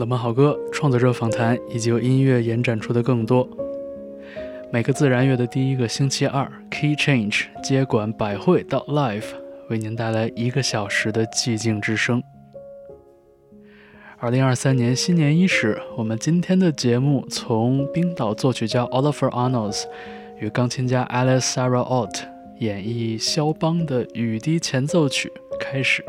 冷门好歌、创作者访谈以及由音乐延展出的更多。每个自然月的第一个星期二，Key Change 接管百汇到 Live，为您带来一个小时的寂静之声。二零二三年新年伊始，我们今天的节目从冰岛作曲家 Oliver Arnolds 与钢琴家 Alice Sarah Ott 演绎肖邦的雨滴前奏曲开始。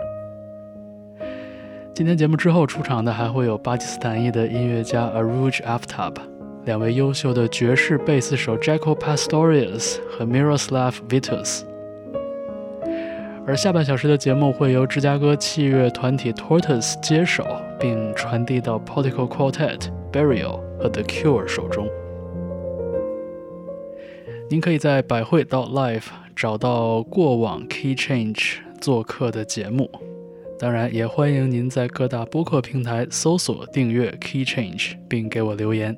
今天节目之后出场的还会有巴基斯坦裔的音乐家 Aruj Aftab，两位优秀的爵士贝斯手 Jaco Pastorius 和 Miroslav Vitus。而下半小时的节目会由芝加哥器乐团体 Tortoise 接手，并传递到 Political Quartet、Burial 和 The Cure 手中。您可以在百汇到 Live 找到过往 Key Change 做客的节目，当然也欢迎您在各大播客平台搜索订阅 Key Change，并给我留言。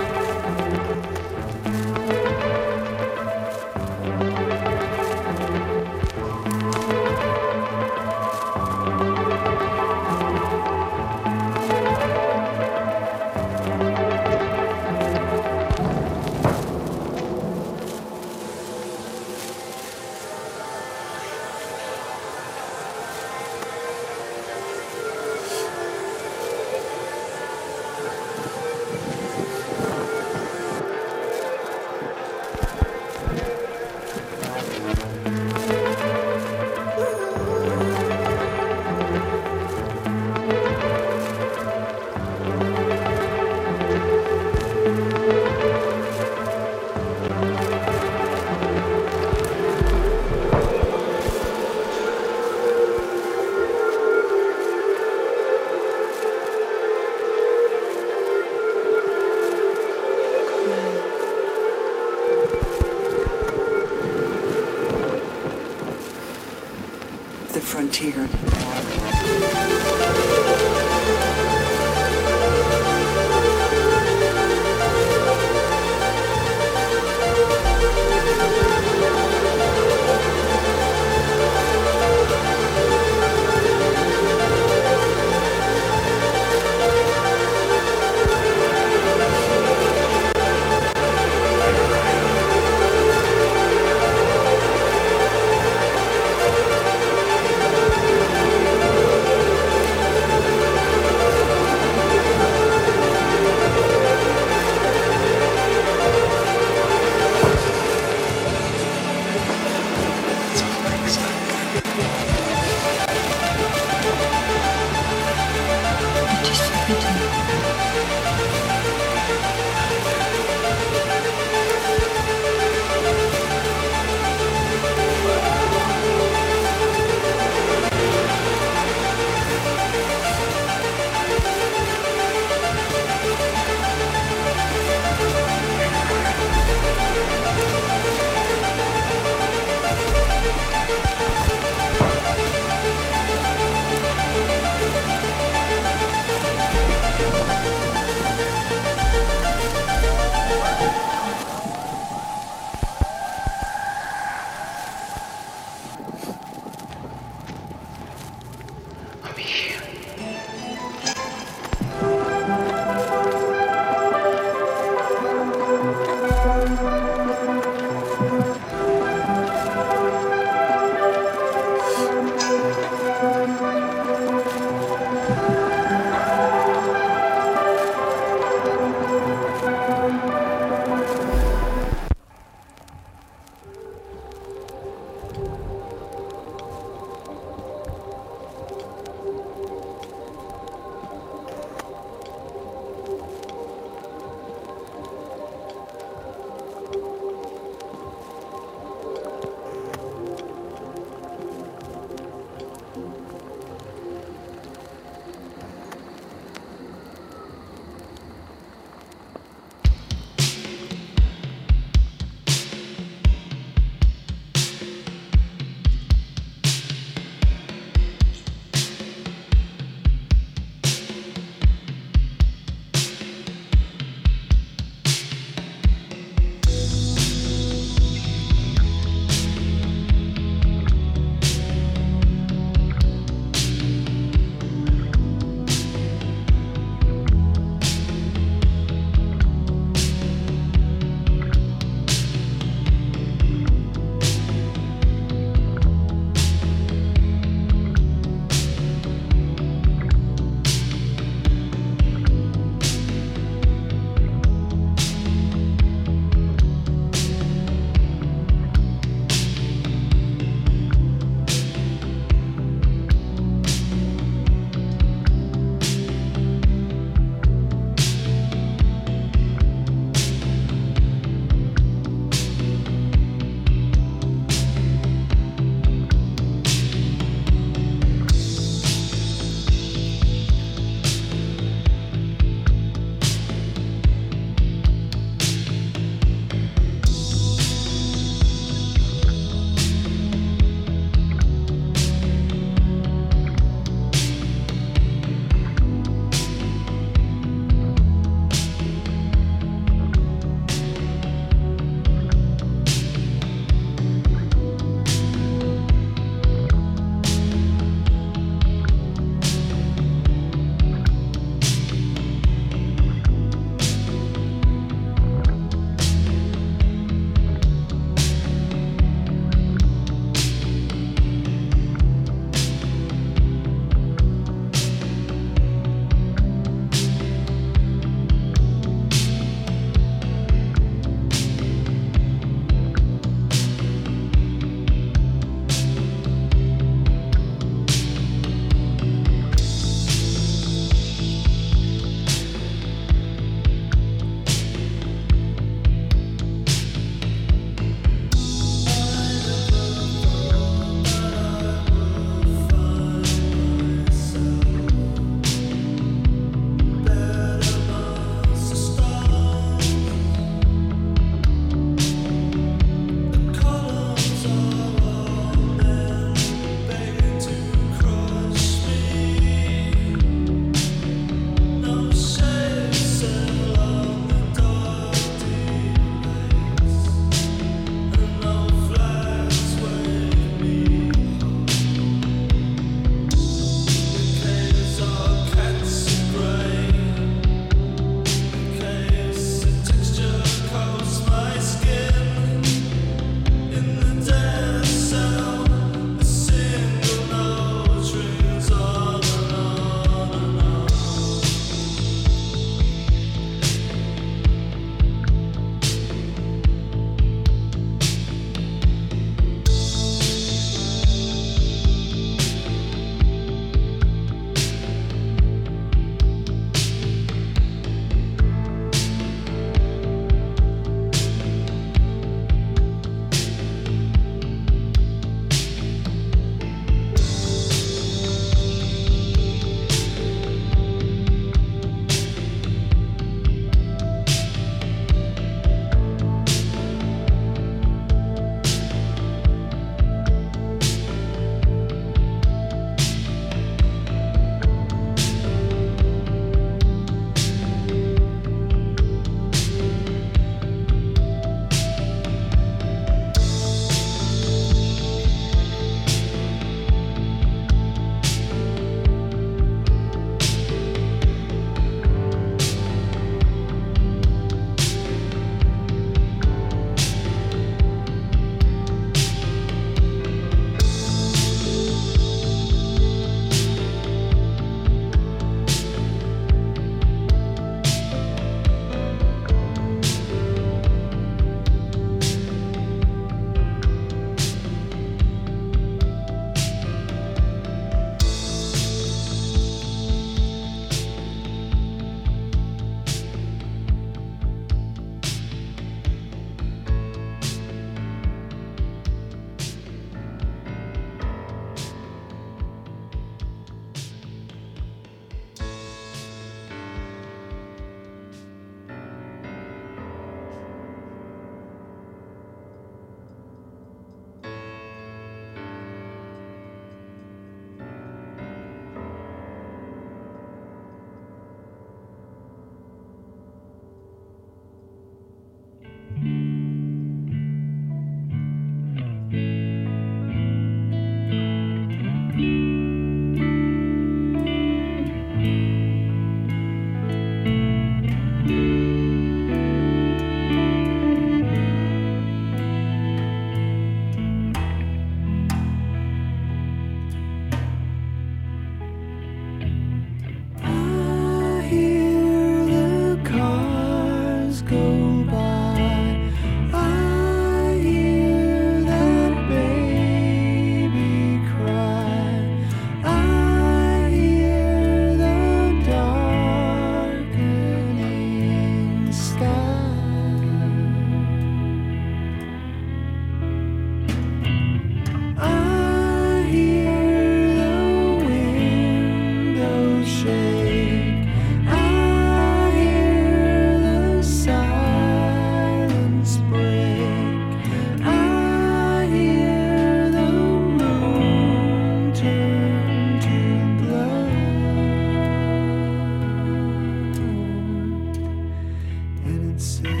see.